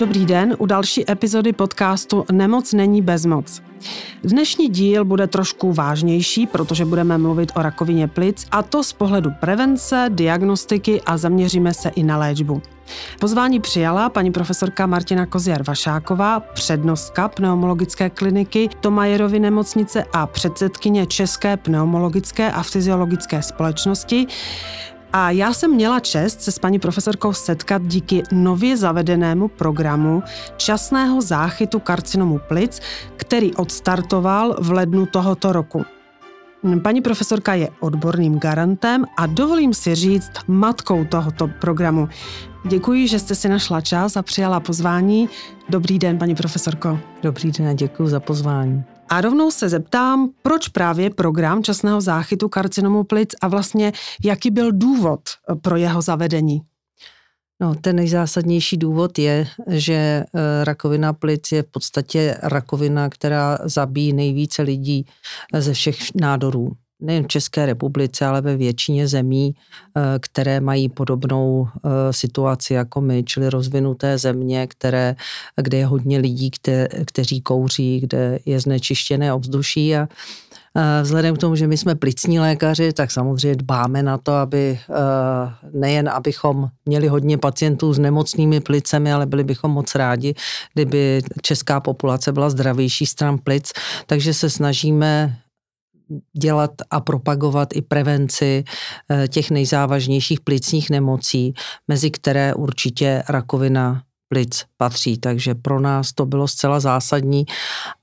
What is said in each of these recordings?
Dobrý den u další epizody podcastu Nemoc není bezmoc. Dnešní díl bude trošku vážnější, protože budeme mluvit o rakovině plic a to z pohledu prevence, diagnostiky a zaměříme se i na léčbu. Pozvání přijala paní profesorka Martina Koziar-Vašáková, přednostka pneumologické kliniky Tomajerovy nemocnice a předsedkyně České pneumologické a fyziologické společnosti. A já jsem měla čest se s paní profesorkou setkat díky nově zavedenému programu časného záchytu karcinomu plic, který odstartoval v lednu tohoto roku. Paní profesorka je odborným garantem a dovolím si říct matkou tohoto programu. Děkuji, že jste si našla čas a přijala pozvání. Dobrý den, paní profesorko. Dobrý den a děkuji za pozvání. A rovnou se zeptám, proč právě program časného záchytu karcinomu plic a vlastně jaký byl důvod pro jeho zavedení? No, ten nejzásadnější důvod je, že eh, rakovina plic je v podstatě rakovina, která zabíjí nejvíce lidí ze všech nádorů nejen v České republice, ale ve většině zemí, eh, které mají podobnou eh, situaci jako my, čili rozvinuté země, které, kde je hodně lidí, kte, kteří kouří, kde je znečištěné ovzduší. A Vzhledem k tomu, že my jsme plicní lékaři, tak samozřejmě dbáme na to, aby eh, nejen abychom měli hodně pacientů s nemocnými plicemi, ale byli bychom moc rádi, kdyby česká populace byla zdravější stran plic, takže se snažíme dělat a propagovat i prevenci eh, těch nejzávažnějších plicních nemocí, mezi které určitě rakovina plic patří. Takže pro nás to bylo zcela zásadní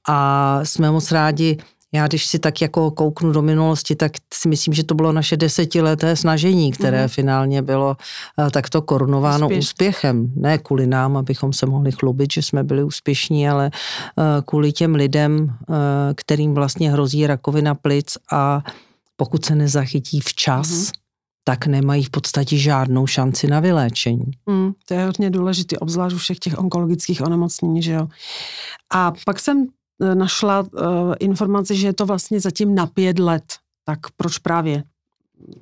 a jsme moc rádi, já když si tak jako kouknu do minulosti, tak si myslím, že to bylo naše desetileté snažení, které mm. finálně bylo uh, takto korunováno Úspěš. úspěchem. Ne kvůli nám, abychom se mohli chlubit, že jsme byli úspěšní, ale uh, kvůli těm lidem, uh, kterým vlastně hrozí rakovina plic a pokud se nezachytí včas, mm tak nemají v podstatě žádnou šanci na vyléčení. Mm, to je hodně důležité, obzvlášť u všech těch onkologických onemocnění, že jo. A pak jsem Eh, našla uh, informaci, že je to vlastně zatím na pět let. Tak proč právě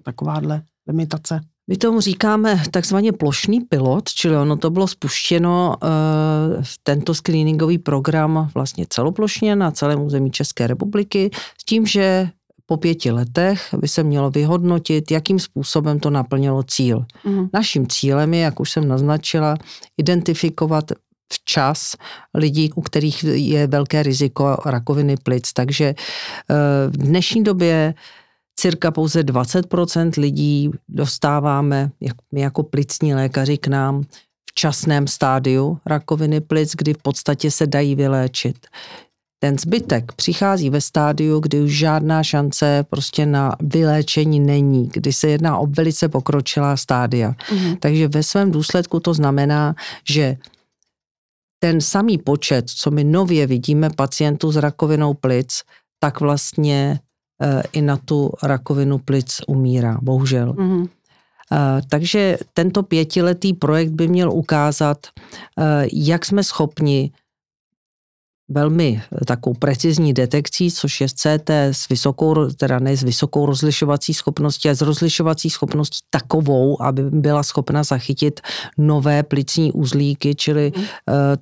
takováhle limitace? My tomu říkáme takzvaně plošný pilot, čili ono to bylo spuštěno, uh, tento screeningový program vlastně celoplošně na celém území České republiky, s tím, že po pěti letech by se mělo vyhodnotit, jakým způsobem to naplnilo cíl. Mm. Naším cílem je, jak už jsem naznačila, identifikovat včas lidí, u kterých je velké riziko rakoviny plic. Takže eh, v dnešní době cirka pouze 20% lidí dostáváme, jak my jako plicní lékaři k nám, v časném stádiu rakoviny plic, kdy v podstatě se dají vyléčit. Ten zbytek přichází ve stádiu, kdy už žádná šance prostě na vyléčení není, kdy se jedná o velice pokročilá stádia. Mm. Takže ve svém důsledku to znamená, že ten samý počet, co my nově vidíme pacientů s rakovinou plic, tak vlastně e, i na tu rakovinu plic umírá, bohužel. Mm-hmm. E, takže tento pětiletý projekt by měl ukázat, e, jak jsme schopni velmi takovou precizní detekcí, což je CT s vysokou, teda ne s vysokou rozlišovací schopností, ale s rozlišovací schopností takovou, aby byla schopna zachytit nové plicní uzlíky, čili mm. uh,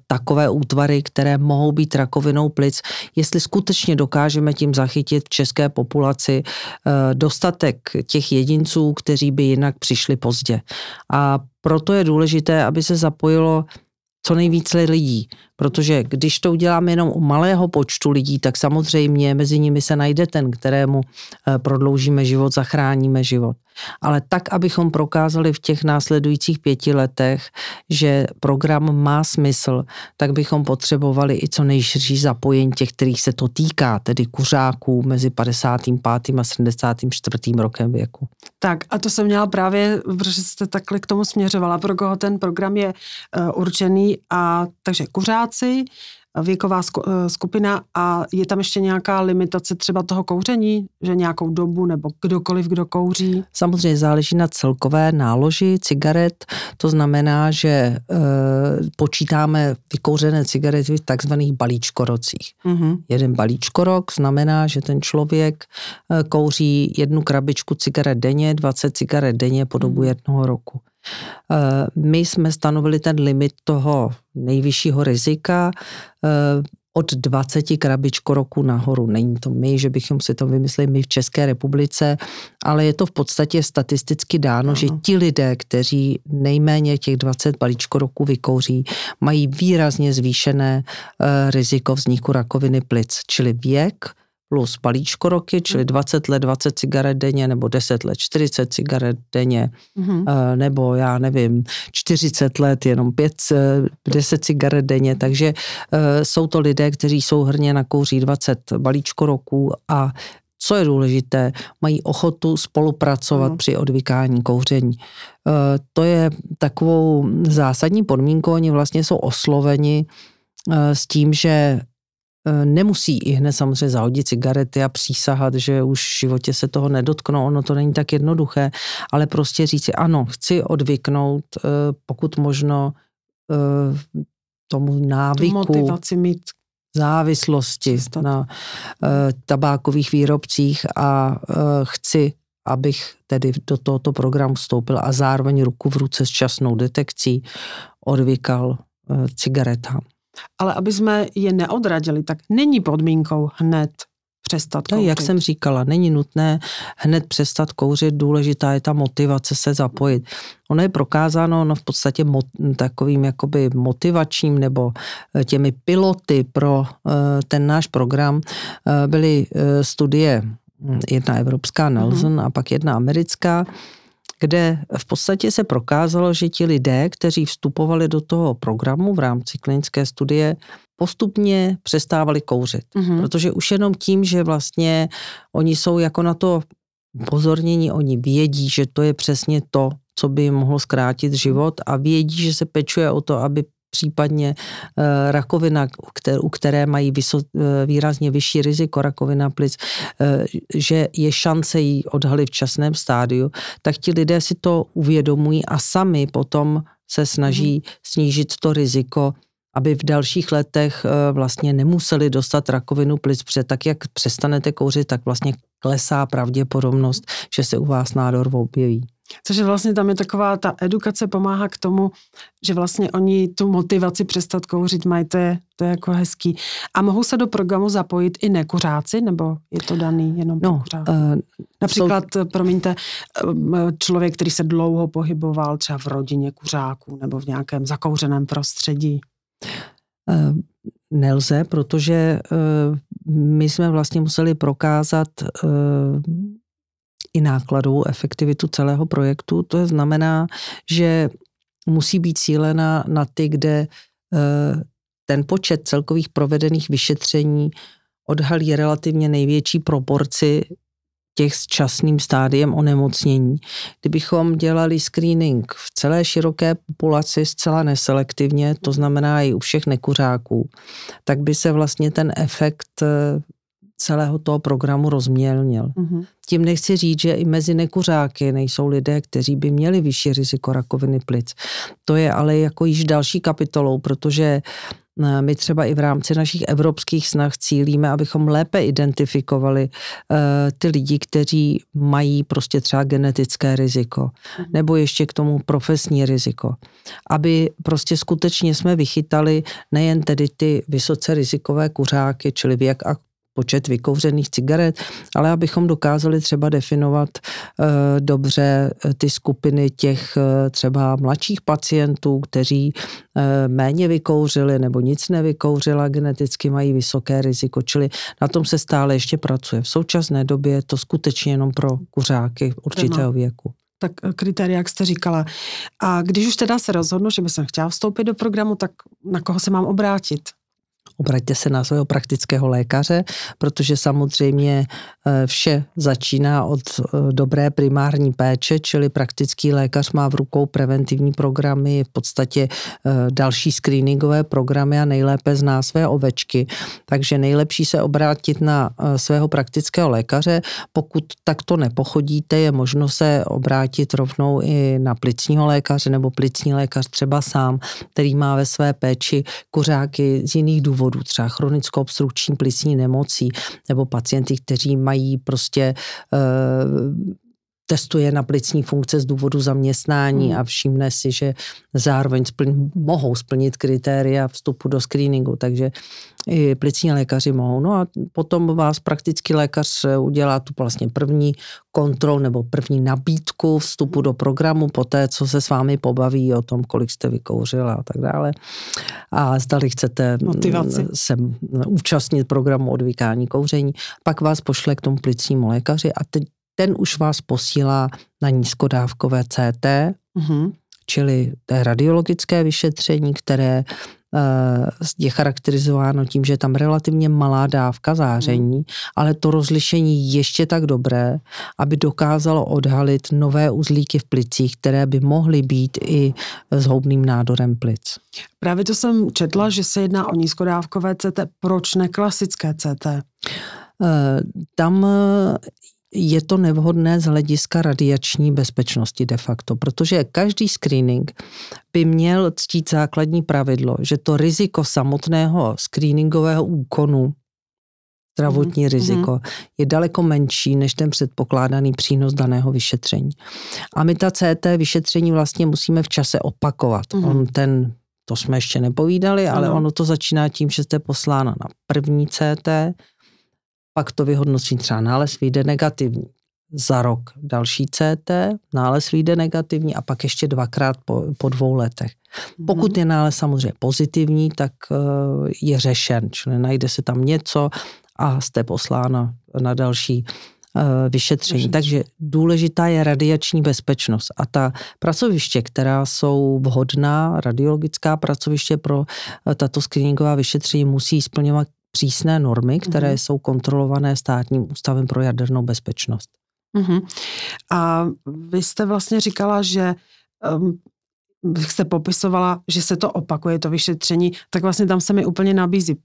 takové útvary, které mohou být rakovinou plic. Jestli skutečně dokážeme tím zachytit v české populaci uh, dostatek těch jedinců, kteří by jinak přišli pozdě. A proto je důležité, aby se zapojilo co nejvíce lidí, protože když to uděláme jenom u malého počtu lidí, tak samozřejmě mezi nimi se najde ten, kterému eh, prodloužíme život, zachráníme život ale tak, abychom prokázali v těch následujících pěti letech, že program má smysl, tak bychom potřebovali i co nejširší zapojení těch, kterých se to týká, tedy kuřáků mezi 55. a 74. rokem věku. Tak a to jsem měla právě, protože jste takhle k tomu směřovala, pro koho ten program je uh, určený a takže kuřáci, věková eh, skupina a je tam ještě nějaká limitace třeba toho kouření, že nějakou dobu nebo kdokoliv, kdo kouří? Samozřejmě záleží na celkové náloži cigaret, to znamená, že e, počítáme vykouřené cigarety v takzvaných balíčkorocích. Mm-hmm. Jeden balíčkorok znamená, že ten člověk e, kouří jednu krabičku cigaret denně, 20 cigaret denně po dobu mm-hmm. jednoho roku. My jsme stanovili ten limit toho nejvyššího rizika od 20 krabičko roku nahoru. Není to my, že bychom si to vymysleli my v České republice, ale je to v podstatě statisticky dáno, ano. že ti lidé, kteří nejméně těch 20 balíčko roku vykouří, mají výrazně zvýšené uh, riziko vzniku rakoviny plic, čili věk, plus palíčko roky, čili 20 let 20 cigaret denně, nebo 10 let 40 cigaret denně, mm-hmm. nebo já nevím, 40 let jenom 5, 10 eh, cigaret denně, takže uh, jsou to lidé, kteří jsou hrně na kouří 20 balíčko roků a co je důležité, mají ochotu spolupracovat mm. při odvykání kouření. To je takovou zásadní podmínkou, oni vlastně jsou osloveni s tím, že Eh, nemusí i hned samozřejmě zahodit cigarety a přísahat, že už v životě se toho nedotknou, ono to není tak jednoduché, ale prostě říci ano, chci odvyknout, eh, pokud možno eh, tomu návyku. Tu motivaci mít závislosti Přestat. na tabákových výrobcích a chci abych tedy do tohoto programu vstoupil a zároveň ruku v ruce s časnou detekcí odvykal cigaretám. Ale aby jsme je neodradili, tak není podmínkou hned přestat kouřit. Jak jsem říkala, není nutné hned přestat kouřit, důležitá je ta motivace se zapojit. Ono je prokázáno no v podstatě mot, takovým jakoby motivačním nebo eh, těmi piloty pro uh, ten náš program uh, byly studie hm, jedna evropská Nelson mm-hmm. a pak jedna americká kde v podstatě se prokázalo, že ti lidé, kteří vstupovali do toho programu v rámci klinické studie, postupně přestávali kouřit. Mm-hmm. Protože už jenom tím, že vlastně oni jsou jako na to pozornění, oni vědí, že to je přesně to, co by jim mohlo zkrátit život a vědí, že se pečuje o to, aby případně eh, rakovina, u které mají vyso, eh, výrazně vyšší riziko rakovina plic, eh, že je šance ji odhalit v časném stádiu, tak ti lidé si to uvědomují a sami potom se snaží mhm. snížit to riziko aby v dalších letech vlastně nemuseli dostat rakovinu plic, protože tak, jak přestanete kouřit, tak vlastně klesá pravděpodobnost, že se u vás nádor objeví. Což je vlastně tam je taková, ta edukace pomáhá k tomu, že vlastně oni tu motivaci přestat kouřit mají, to je, to je jako hezký. A mohou se do programu zapojit i nekuřáci, nebo je to daný jenom no, kuřáci? Uh, Například, jsou... promiňte, eh, člověk, který se dlouho pohyboval třeba v rodině kuřáků nebo v nějakém zakouřeném prostředí. Uh, nelze, protože uh, my jsme vlastně museli prokázat uh, i nákladovou efektivitu celého projektu. To znamená, že musí být cílena na ty, kde eh, ten počet celkových provedených vyšetření odhalí relativně největší proporci těch s časným stádiem onemocnění. Kdybychom dělali screening v celé široké populaci zcela neselektivně, to znamená i u všech nekuřáků, tak by se vlastně ten efekt eh, celého toho programu rozmělnil. Mm-hmm. Tím nechci říct, že i mezi nekuřáky nejsou lidé, kteří by měli vyšší riziko rakoviny plic. To je ale jako již další kapitolou, protože eh, my třeba i v rámci našich evropských snah cílíme, abychom lépe identifikovali uh, ty lidi, kteří mají prostě třeba genetické riziko, mm. nebo ještě k tomu profesní riziko. Aby prostě skutečně jsme vychytali nejen tedy ty vysoce rizikové kuřáky, čili věk a počet vykouřených cigaret, ale abychom dokázali třeba definovat uh, dobře eh, ty skupiny těch uh, třeba mladších pacientů, kteří méně vykouřili nebo nic nevykouřila, geneticky mají vysoké riziko, čili na tom se stále ještě pracuje. V současné době je to skutečně jenom pro kuřáky určitého věku tak kritéria, jak jste říkala. A když už teda se rozhodnu, že bych chtěla vstoupit do programu, tak na koho se mám obrátit? Obraťte se na svého praktického lékaře, protože samozřejmě eh, vše začíná od eh, dobré primární péče, čili praktický lékař má v rukou preventivní programy, v podstatě eh, další screeningové programy a nejlépe zná své ovečky. Takže nejlepší se obrátit na svého praktického lékaře. Pokud takto nepochodíte, je možno se obrátit rovnou i na plicního lékaře nebo plicní lékař třeba sám, který má ve své péči kuřáky z jiných důvodů důvodů, třeba chronickou obstrukční plicní nemocí nebo pacienty, kteří mají prostě testuje na plicní funkce z důvodu zaměstnání hmm. a všimne si, že zároveň splň, mohou splnit kritéria vstupu do screeningu, takže i plicní lékaři mohou. No a potom vás praktický lékař udělá tu vlastně první kontrol nebo první nabídku vstupu do programu, po té, co se s vámi pobaví o tom, kolik jste vykouřila a tak dále. A zdali chcete Motivaci. se účastnit programu odvykání kouření, pak vás pošle k tomu plicnímu lékaři a teď ten už vás posílá na nízkodávkové CT, mm-hmm. čili to je radiologické vyšetření, které eh, je charakterizováno tím, že je tam relativně malá dávka záření, mm. ale to rozlišení ještě tak dobré, aby dokázalo odhalit nové uzlíky v plicích, které by mohly být i zhoubným nádorem plic. Právě to jsem četla, že se jedná o nízkodávkové CT. Proč neklasické CT? Eh, tam je to nevhodné z hlediska radiační bezpečnosti de facto, protože každý screening by měl ctít základní pravidlo, že to riziko samotného screeningového úkonu, zdravotní mm-hmm. riziko, je daleko menší než ten předpokládaný přínos daného vyšetření. A my ta CT vyšetření vlastně musíme v čase opakovat. Mm-hmm. On ten to jsme ještě nepovídali, ale ano. ono to začíná tím, že jste poslána na první CT, pak to vyhodnotí třeba nález vyjde negativní. Za rok další CT, nález vyjde negativní a pak ještě dvakrát po, po dvou letech. Mhm. Pokud je nález samozřejmě pozitivní, tak eh, je řešen, čili najde se tam něco a jste poslána na další eh, vyšetření. Takže důležitá je radiační bezpečnost. A ta pracoviště, která jsou vhodná, radiologická pracoviště pro eh, tato screeningová vyšetření, musí splňovat přísné normy, které mm-hmm. jsou kontrolované státním ústavem pro jadernou bezpečnost. Mm-hmm. A vy jste vlastně říkala, že um, jste popisovala, že se to opakuje, to vyšetření, tak vlastně tam se mi úplně nabízí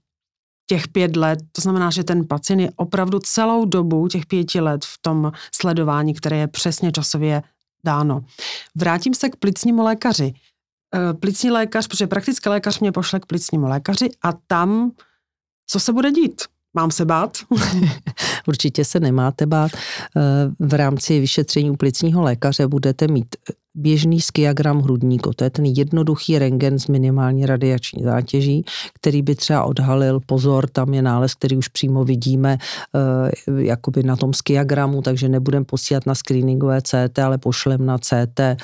těch pět let, to znamená, že ten pacient je opravdu celou dobu těch pěti let v tom sledování, které je přesně časově dáno. Vrátím se k plicnímu lékaři. E, plicní lékař, protože praktický lékař mě pošle k plicnímu lékaři a tam co se bude dít? Mám se bát? Určitě se nemáte bát. Eh, v rámci vyšetření u plicního lékaře budete mít běžný skiagram hrudníku. To je ten jednoduchý rengen s minimální radiační zátěží, který by třeba odhalil, pozor, tam je nález, který už přímo vidíme uh, jakoby na tom skiagramu, takže nebudeme posílat na screeningové CT, ale pošlem na CT eh,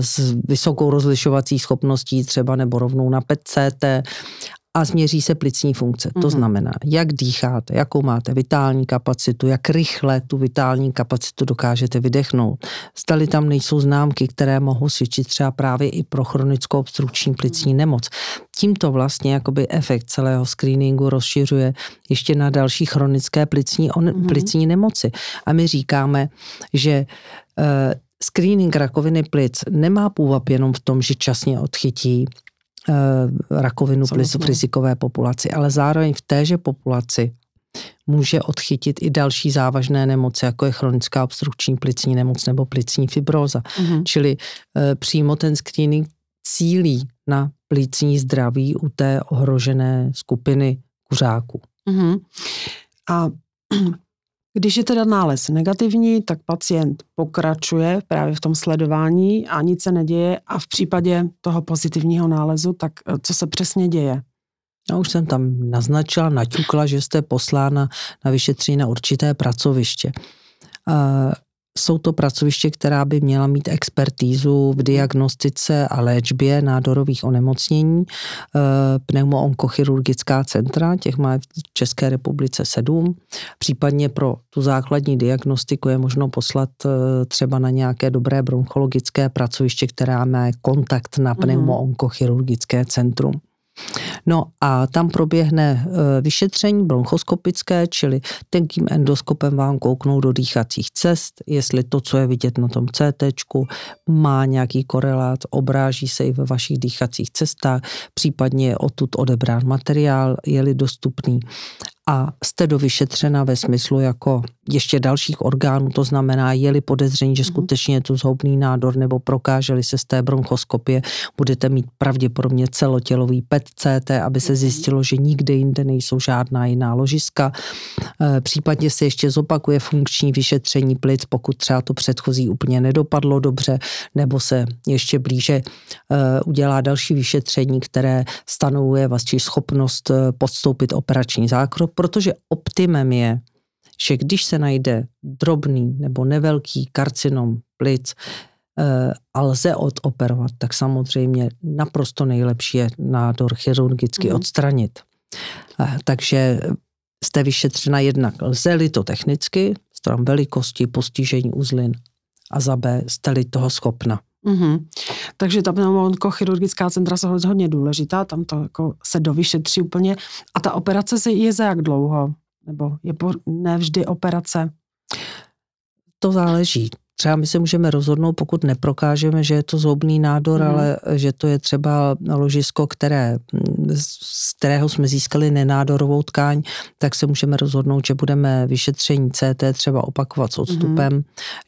s vysokou rozlišovací schopností třeba nebo rovnou na PET-CT a změří se plicní funkce. Mm-hmm. To mhm. znamená, jak dýcháte, jakou máte vitální kapacitu, jak rychle tu vitální kapacitu dokážete vydechnout. Stali tam nejsou známky, které mohou svědčit třeba právě i pro chronickou obstrukční plicní nemoc. Tímto vlastně jakoby efekt celého screeningu rozšiřuje ještě na další chronické plicní, on, mm-hmm. plicní nemoci. A my říkáme, že uh, screening rakoviny plic nemá půvab jenom v tom, že časně odchytí rakovinu plic v rizikové populaci, ale zároveň v téže populaci může odchytit i další závažné nemoci, jako je chronická obstrukční plicní nemoc nebo plicní fibróza. Mm-hmm. Čili e, přímo ten screening cílí na plicní zdraví u té ohrožené skupiny kuřáků. Mm-hmm. A když je teda nález negativní, tak pacient pokračuje právě v tom sledování a nic se neděje a v případě toho pozitivního nálezu, tak eh, co se přesně děje? Já už jsem tam naznačila, naťukla, že jste poslána na vyšetření na určité pracoviště. Jsou to pracoviště, která by měla mít expertízu v diagnostice a léčbě nádorových onemocnění. Eh, pneumoonkochirurgická centra, těch má v České republice sedm. Případně pro tu základní diagnostiku je možno poslat eh, třeba na nějaké dobré bronchologické pracoviště, která má kontakt na mhm. pneumoonkochirurgické centrum. No a tam proběhne e, vyšetření bronchoskopické, čili tenkým endoskopem vám kouknou do dýchacích cest, jestli to, co je vidět na tom CT, má nějaký korelát, obráží se i ve vašich dýchacích cestách, případně je odtud odebrán materiál, je-li dostupný a jste dovyšetřena ve smyslu jako ještě dalších orgánů, to znamená, je-li podezření, že mhm. skutečně je to zhoubný nádor nebo prokáželi se z té bronchoskopie, budete mít pravděpodobně celotělový PET CT aby se zjistilo, že nikde jinde nejsou žádná jiná ložiska. Eh, případně se ještě zopakuje funkční vyšetření plic, pokud třeba to předchozí úplně nedopadlo dobře, nebo se ještě blíže eh, udělá další vyšetření, které stanovuje vaši schopnost podstoupit operační zákrok, protože optimem je, že když se najde drobný nebo nevelký karcinom plic, Eh, a lze odoperovat, tak samozřejmě naprosto nejlepší je nádor chirurgicky mm. odstranit. Eh, takže jste vyšetřena jednak, lze-li to technicky, stran velikosti, postižení uzlin a za B, jste-li toho schopna. Mm-hmm. Takže ta pneumonkochirurgická centra jsou hodně důležitá, tam to jako se dovyšetří úplně. A ta operace se je za jak dlouho? Nebo je po, ne vždy operace? To záleží. Třeba my se můžeme rozhodnout, pokud neprokážeme, že je to zhoubný nádor, mm. ale že to je třeba ložisko, které, z kterého jsme získali nenádorovou tkáň, tak se můžeme rozhodnout, že budeme vyšetření CT třeba opakovat s odstupem, mm.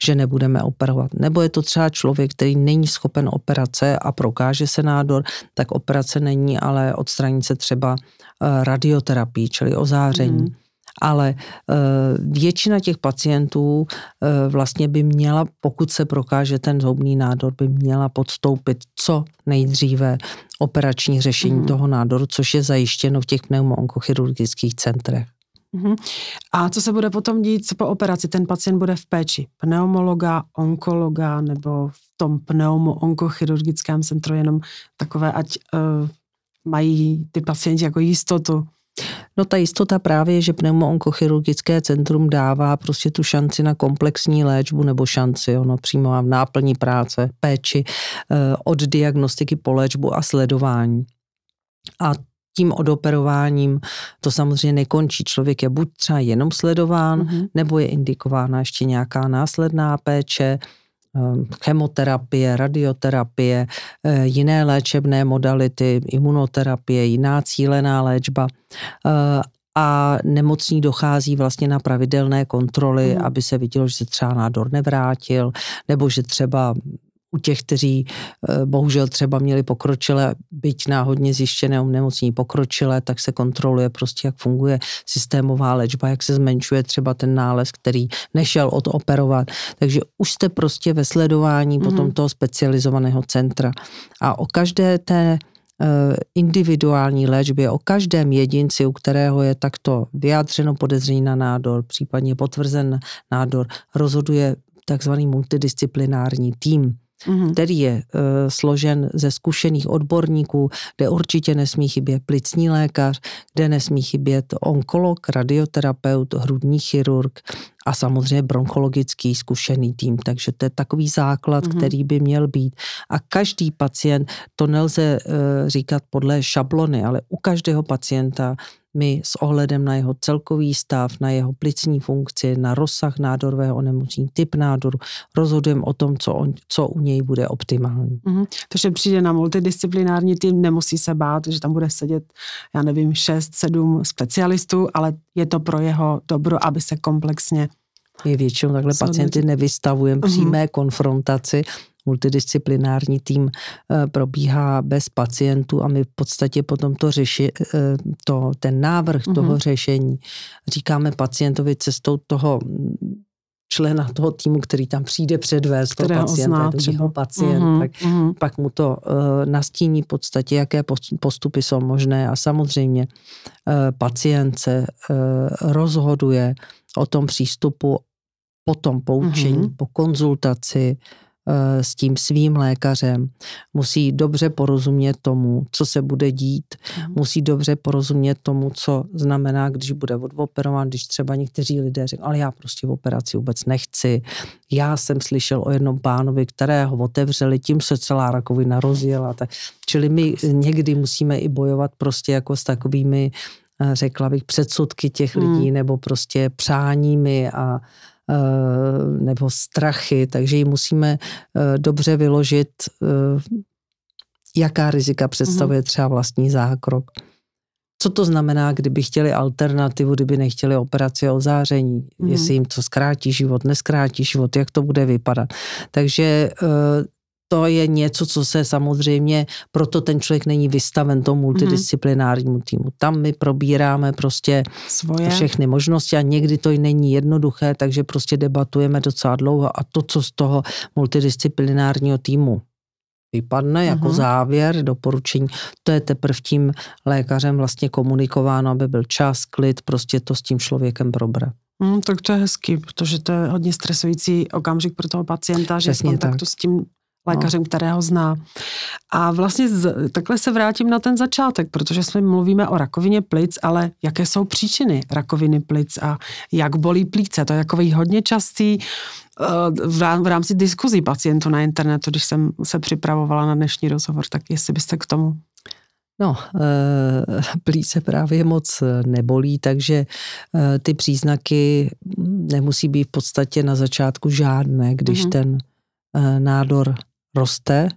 že nebudeme operovat. Nebo je to třeba člověk, který není schopen operace a prokáže se nádor, tak operace není, ale odstraní se třeba eh, radioterapii, čili ozáření. Mm ale eh, většina těch pacientů eh, vlastně by měla, pokud se prokáže ten zhoubný nádor, by měla podstoupit co nejdříve operační řešení mm. toho nádoru, což je zajištěno v těch pneumoonkochirurgických centrech. Mm-hmm. A co se bude potom dít po operaci? Ten pacient bude v péči pneumologa, onkologa nebo v tom pneumo-onkochirurgickém centru jenom takové, ať uh, mají ty pacienti jako jistotu, No ta jistota právě je, že pneumoonkochirurgické centrum dává prostě tu šanci na komplexní léčbu nebo šanci, ono přímo v náplní práce, péči, eh, od diagnostiky po léčbu a sledování. A tím odoperováním to samozřejmě nekončí. Člověk je buď třeba jenom sledován, mm-hmm. nebo je indikována ještě nějaká následná péče, chemoterapie, radioterapie, eh, jiné léčebné modality, imunoterapie, jiná cílená léčba eh, a nemocný dochází vlastně na pravidelné kontroly, mm. aby se vidělo, že se třeba nádor nevrátil, nebo že třeba u těch, kteří eh, bohužel třeba měli pokročilé, byť náhodně zjištěné nemocní pokročilé, tak se kontroluje prostě, jak funguje systémová léčba, jak se zmenšuje třeba ten nález, který nešel odoperovat. Takže už jste prostě ve sledování mm-hmm. potom toho specializovaného centra. A o každé té eh, individuální léčbě, o každém jedinci, u kterého je takto vyjádřeno podezření na nádor, případně potvrzen nádor, rozhoduje takzvaný multidisciplinární tým mm-hmm. který je uh, složen ze zkušených odborníků, kde určitě nesmí chybět plicní lékař, kde nesmí chybět onkolog, radioterapeut, hrudní chirurg a samozřejmě bronchologický zkušený tým. Takže to je takový základ, mm-hmm. který by měl být. A každý pacient, to nelze uh, říkat podle šablony, ale u každého pacienta my s ohledem na jeho celkový stav, na jeho plicní funkci, na rozsah nádorového onemocnění, typ nádoru, rozhodujeme o tom, co, on, co u něj bude optimální. Mm-hmm. Takže přijde na multidisciplinární tým, nemusí se bát, že tam bude sedět, já nevím, šest, sedm specialistů, ale je to pro jeho dobro, aby se komplexně my většinou takhle pacienty nevystavujeme mm-hmm. přímé konfrontaci, multidisciplinární tým eh, probíhá bez pacientů a my v podstatě potom to řeši, eh, to, ten návrh mm-hmm. toho řešení říkáme pacientovi cestou toho člena toho týmu, který tam přijde předvést toho pacienta, třeba. pacient, mm-hmm, tak mm-hmm. pak mu to uh, nastíní v podstatě, jaké postupy jsou možné a samozřejmě uh, pacient se uh, rozhoduje o tom přístupu po tom poučení, mm-hmm. po konzultaci, s tím svým lékařem, musí dobře porozumět tomu, co se bude dít, mm. musí dobře porozumět tomu, co znamená, když bude odoperován, když třeba někteří lidé řeknou, ale já prostě v operaci vůbec nechci. Já jsem slyšel o jednom pánovi, kterého otevřeli, tím se celá rakovina rozjela. Tak, čili my někdy musíme i bojovat prostě jako s takovými, eh, řekla bych, předsudky těch lidí mm. nebo prostě přáními a Eh, nebo strachy, takže ji musíme eh, dobře vyložit, eh, jaká rizika představuje mhm. třeba vlastní zákrok. Co to znamená, kdyby chtěli alternativu, kdyby nechtěli operaci o záření, mm. jestli jim to zkrátí život, neskrátí život, jak to bude vypadat. Takže to je něco, co se samozřejmě, proto ten člověk není vystaven tomu multidisciplinárnímu týmu. Tam my probíráme prostě Svoje. všechny možnosti a někdy to není jednoduché, takže prostě debatujeme docela dlouho a to, co z toho multidisciplinárního týmu vypadne jako uh-huh. závěr, doporučení. To je teprve tím lékařem vlastně komunikováno, aby byl čas, klid, prostě to s tím člověkem probrat. Mm, tak to je hezký, protože to je hodně stresující okamžik pro toho pacienta, že Přesně v kontaktu tak. s tím lékařem, no. kterého zná. A vlastně z, takhle se vrátím na ten začátek, protože jsme mluvíme o rakovině plic, ale jaké jsou příčiny rakoviny plic a jak bolí plíce. To je takový hodně častý eh, v rámci diskuzí pacientů na internetu, když jsem se připravovala na dnešní rozhovor, tak jestli byste k tomu No, eh, plíce právě moc nebolí, takže eh, ty příznaky nemusí být v podstatě na začátku žádné, když mm-hmm. ten nádor roste,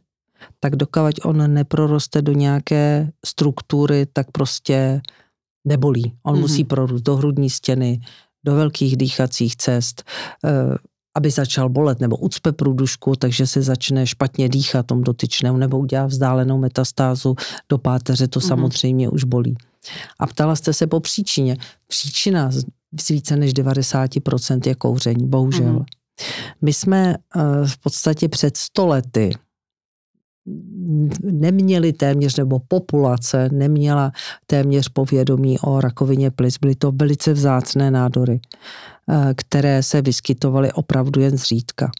tak dokavať on neproroste do nějaké struktury, tak prostě nebolí. On mm-hmm. musí prorůst do hrudní stěny, do velkých dýchacích cest, eh, aby začal bolet, nebo ucpe průdušku, takže se začne špatně dýchat tom dotyčnému, nebo udělá vzdálenou metastázu do páteře, to mm-hmm. samozřejmě už bolí. A ptala jste se po příčině. Příčina z více než 90% je kouření, bohužel. Mm-hmm. My jsme eh, v podstatě před stolety neměli téměř, nebo populace neměla téměř povědomí o rakovině plic. Byly to velice vzácné nádory, eh, které se vyskytovaly opravdu jen zřídka.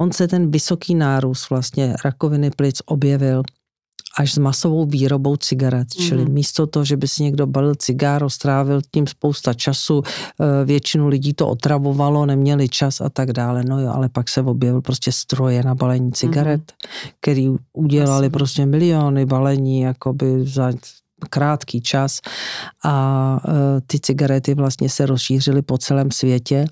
On se ten vysoký nárůst vlastně rakoviny plic objevil až s masovou výrobou cigaret. Mm. Čili místo toho, že by si někdo balil cigáro, strávil tím spousta času, eh, většinu lidí to otravovalo, neměli čas a tak dále. No jo, ale pak se objevil prostě stroje na balení cigaret, mm. který udělali Asi. prostě miliony balení jakoby za krátký čas a eh, ty cigarety vlastně se rozšířily po celém světě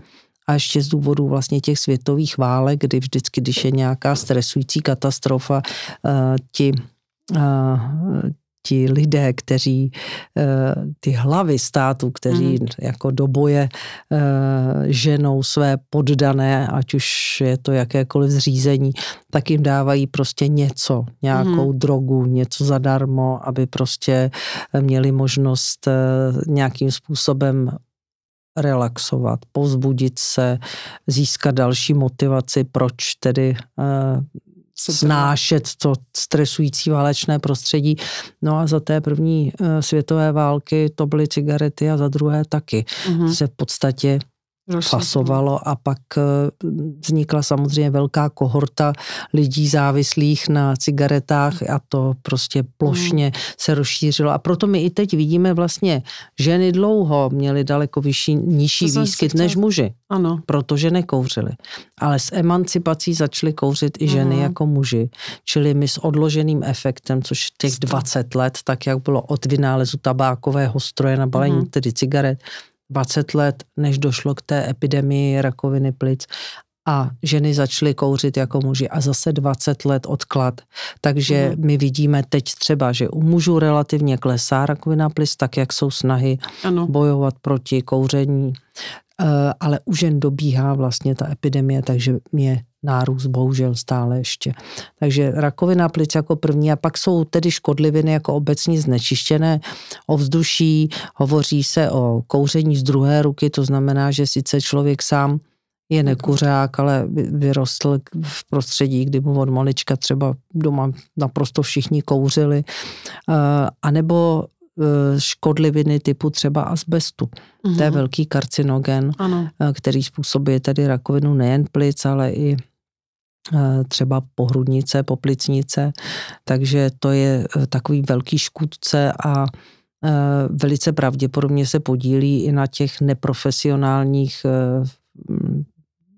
a ještě z důvodu vlastně těch světových válek, kdy vždycky, když je nějaká stresující katastrofa, eh, ti ti lidé, kteří, e, ty hlavy států, kteří mm. jako do boje e, ženou své poddané, ať už je to jakékoliv zřízení, tak jim dávají prostě něco, nějakou mm. drogu, něco zadarmo, aby prostě měli možnost nějakým způsobem relaxovat, pozbudit se, získat další motivaci, proč tedy snášet to stresující válečné prostředí. No a za té první eh, světové války to byly cigarety a za druhé taky. Mm-hmm. Se v podstatě fasovalo a pak eh, vznikla samozřejmě velká kohorta lidí závislých na cigaretách a to prostě plošně mm. se rozšířilo. A proto my i teď vidíme vlastně, ženy dlouho měly daleko vyšší, nižší to výskyt než muži. Ano. Protože nekouřili. Ale s emancipací začaly kouřit i ženy mm. jako muži. Čili my s odloženým efektem, což těch 20 let, tak jak bylo od vynálezu tabákového stroje na balení, mm. tedy cigaret, 20 let, než došlo k té epidemii rakoviny plic a ženy začaly kouřit jako muži a zase 20 let odklad. Takže mm. my vidíme teď třeba, že u mužů relativně klesá rakovina plic, tak jak jsou snahy ano. bojovat proti kouření, eh, ale u žen dobíhá vlastně ta epidemie, takže je nárůst bohužel stále ještě. Takže rakovina plic jako první a pak jsou tedy škodliviny jako obecně znečištěné ovzduší, hovoří se o kouření z druhé ruky, to znamená, že sice člověk sám je nekuřák, ale vyrostl v prostředí, kdy mu od malička třeba doma naprosto všichni kouřili, eh, a nebo eh, škodliviny typu třeba asbestu. Mm-hmm. To je mhm. velký karcinogen, ano. Eh, který způsobuje tedy rakovinu nejen plic, ale i třeba pohrudnice, poplicnice, takže to je takový velký škůdce a velice pravděpodobně se podílí i na těch neprofesionálních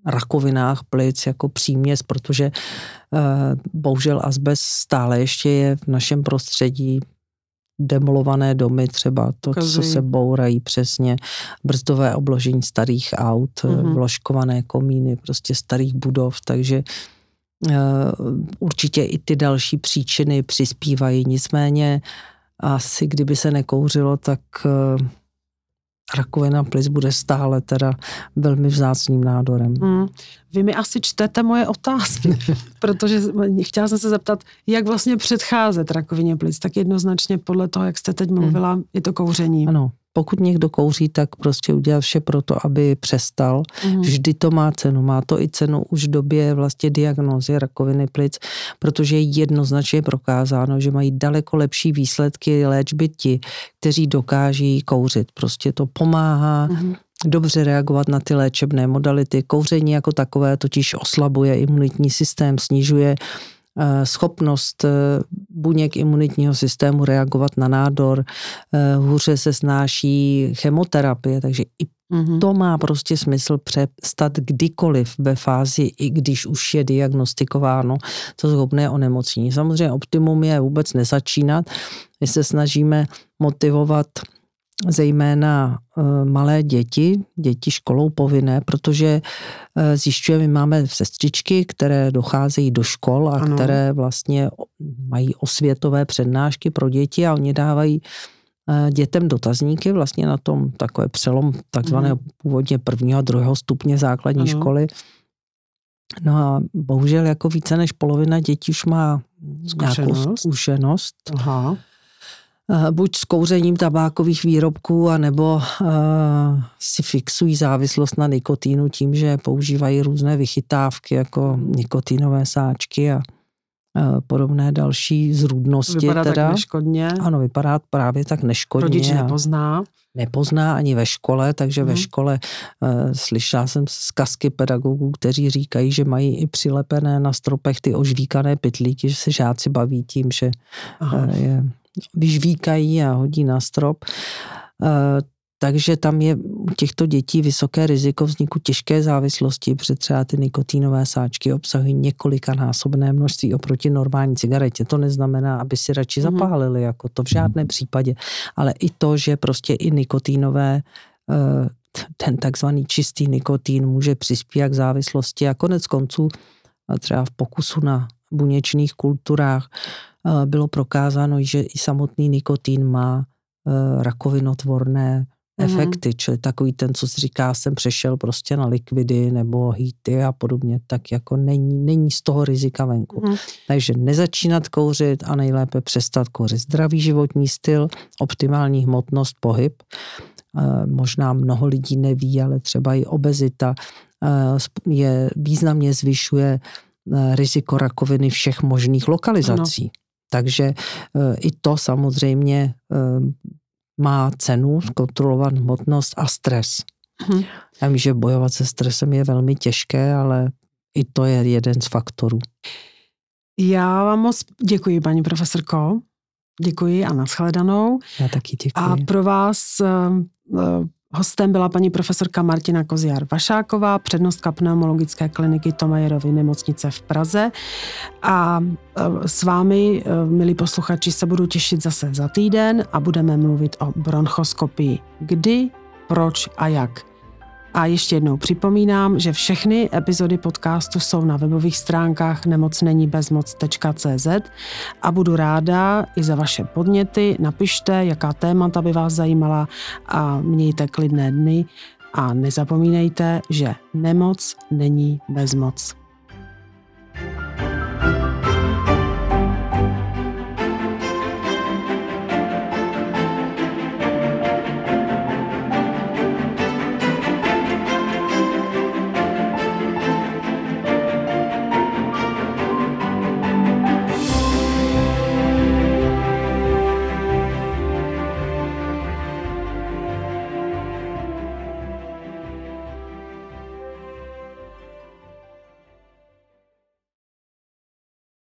rakovinách plic jako příměs, protože bohužel asbest stále ještě je v našem prostředí demolované domy, třeba to, Kazují. co se bourají přesně, brzdové obložení starých aut, mm-hmm. vložkované komíny, prostě starých budov, takže Eh, určitě i ty další příčiny přispívají, nicméně asi kdyby se nekouřilo, tak eh, rakovina plic bude stále teda velmi vzácným nádorem. Hmm. Vy mi asi čtete moje otázky, protože chtěla jsem se zeptat, jak vlastně předcházet rakovině plic, tak jednoznačně podle toho, jak jste teď mluvila, hmm. je to kouření. Ano, pokud někdo kouří, tak prostě udělat vše pro to, aby přestal. Mm. Vždy to má cenu. Má to i cenu už v době vlastně diagnózy rakoviny plic, protože je jednoznačně prokázáno, že mají daleko lepší výsledky léčby ti, kteří dokáží kouřit. Prostě to pomáhá mm dobře reagovat na ty léčebné modality. Kouření jako takové totiž oslabuje imunitní systém, snižuje schopnost eh, buněk imunitního systému reagovat na nádor, eh, hůře se snáší chemoterapie, takže i Mm-hmm. To má prostě smysl přestat kdykoliv ve fázi, i když už je diagnostikováno to schopné onemocnění. Samozřejmě optimum je vůbec nezačínat. My se snažíme motivovat zejména eh, malé děti, děti školou povinné, protože eh, zjišťujeme, my máme sestřičky, které docházejí do škol a ano. které vlastně mají osvětové přednášky pro děti a oni dávají eh, dětem dotazníky vlastně na tom takové přelom takzvaného hmm. původně prvního a druhého stupně základní ano. školy. No a bohužel jako více než polovina dětí už má zkušenost. nějakou zkušenost. Aha. Eh, buď s kouřením tabákových výrobků, anebo uh, si fixují závislost na nikotínu tím, že používají různé vychytávky jako nikotinové sáčky a uh, podobné další zrůdnosti. Vypadá teda. tak neškodně. Ano, vypadá právě tak neškodně. Rodič nepozná. Nepozná ani ve škole, takže hmm. ve mhm. škole uh, slyšela jsem zkazky pedagogů, kteří říkají, že mají i přilepené na stropech ty ožvíkané pytlíky, že se žáci baví tím, že uh, je vyžvíkají a hodí na strop. Eh, takže tam je u těchto dětí vysoké riziko vzniku těžké závislosti, protože třeba ty nikotínové sáčky obsahují několikanásobné množství oproti normální cigaretě. To neznamená, aby si radši mhm. zapálili, jako to v žádném případě, ale i to, že prostě i nikotínové eh, ten takzvaný čistý nikotín může přispívat k závislosti a konec konců třeba v pokusu na buněčných kulturách bylo prokázáno, že i samotný nikotin má e, rakovinotvorné mm-hmm. efekty, čili takový ten, co si říká, jsem přešel prostě na likvidy nebo hýty a podobně, tak jako není, není z toho rizika venku. Mm. Takže nezačínat kouřit a nejlépe přestat kouřit. Zdravý životní styl, optimální hmotnost, pohyb. E, možná mnoho lidí neví, ale třeba i obezita je významně zvyšuje riziko rakoviny všech možných lokalizací. Ano. Takže eh, i to samozřejmě eh, má cenu kontrolovat hmotnost a stres. Hmm. Já vím, že bojovat se stresem je velmi těžké, ale i to je jeden z faktorů. Já vám moc děkuji, paní profesorko. Děkuji a nashledanou. Já taky děkuji. A pro vás eh, Hostem byla paní profesorka Martina Koziar Vašáková, přednostka pneumologické kliniky Tomajerovy nemocnice v Praze. A e, s vámi, e, milí posluchači, se budu těšit zase za týden a budeme mluvit o bronchoskopii. Kdy, proč a jak. A ještě jednou připomínám, že všechny epizody podcastu jsou na webových stránkách nemocnenibezmoc.cz a budu ráda i za vaše podněty. Napište, jaká témata by vás zajímala a mějte klidné dny a nezapomínejte, že nemoc není bezmoc.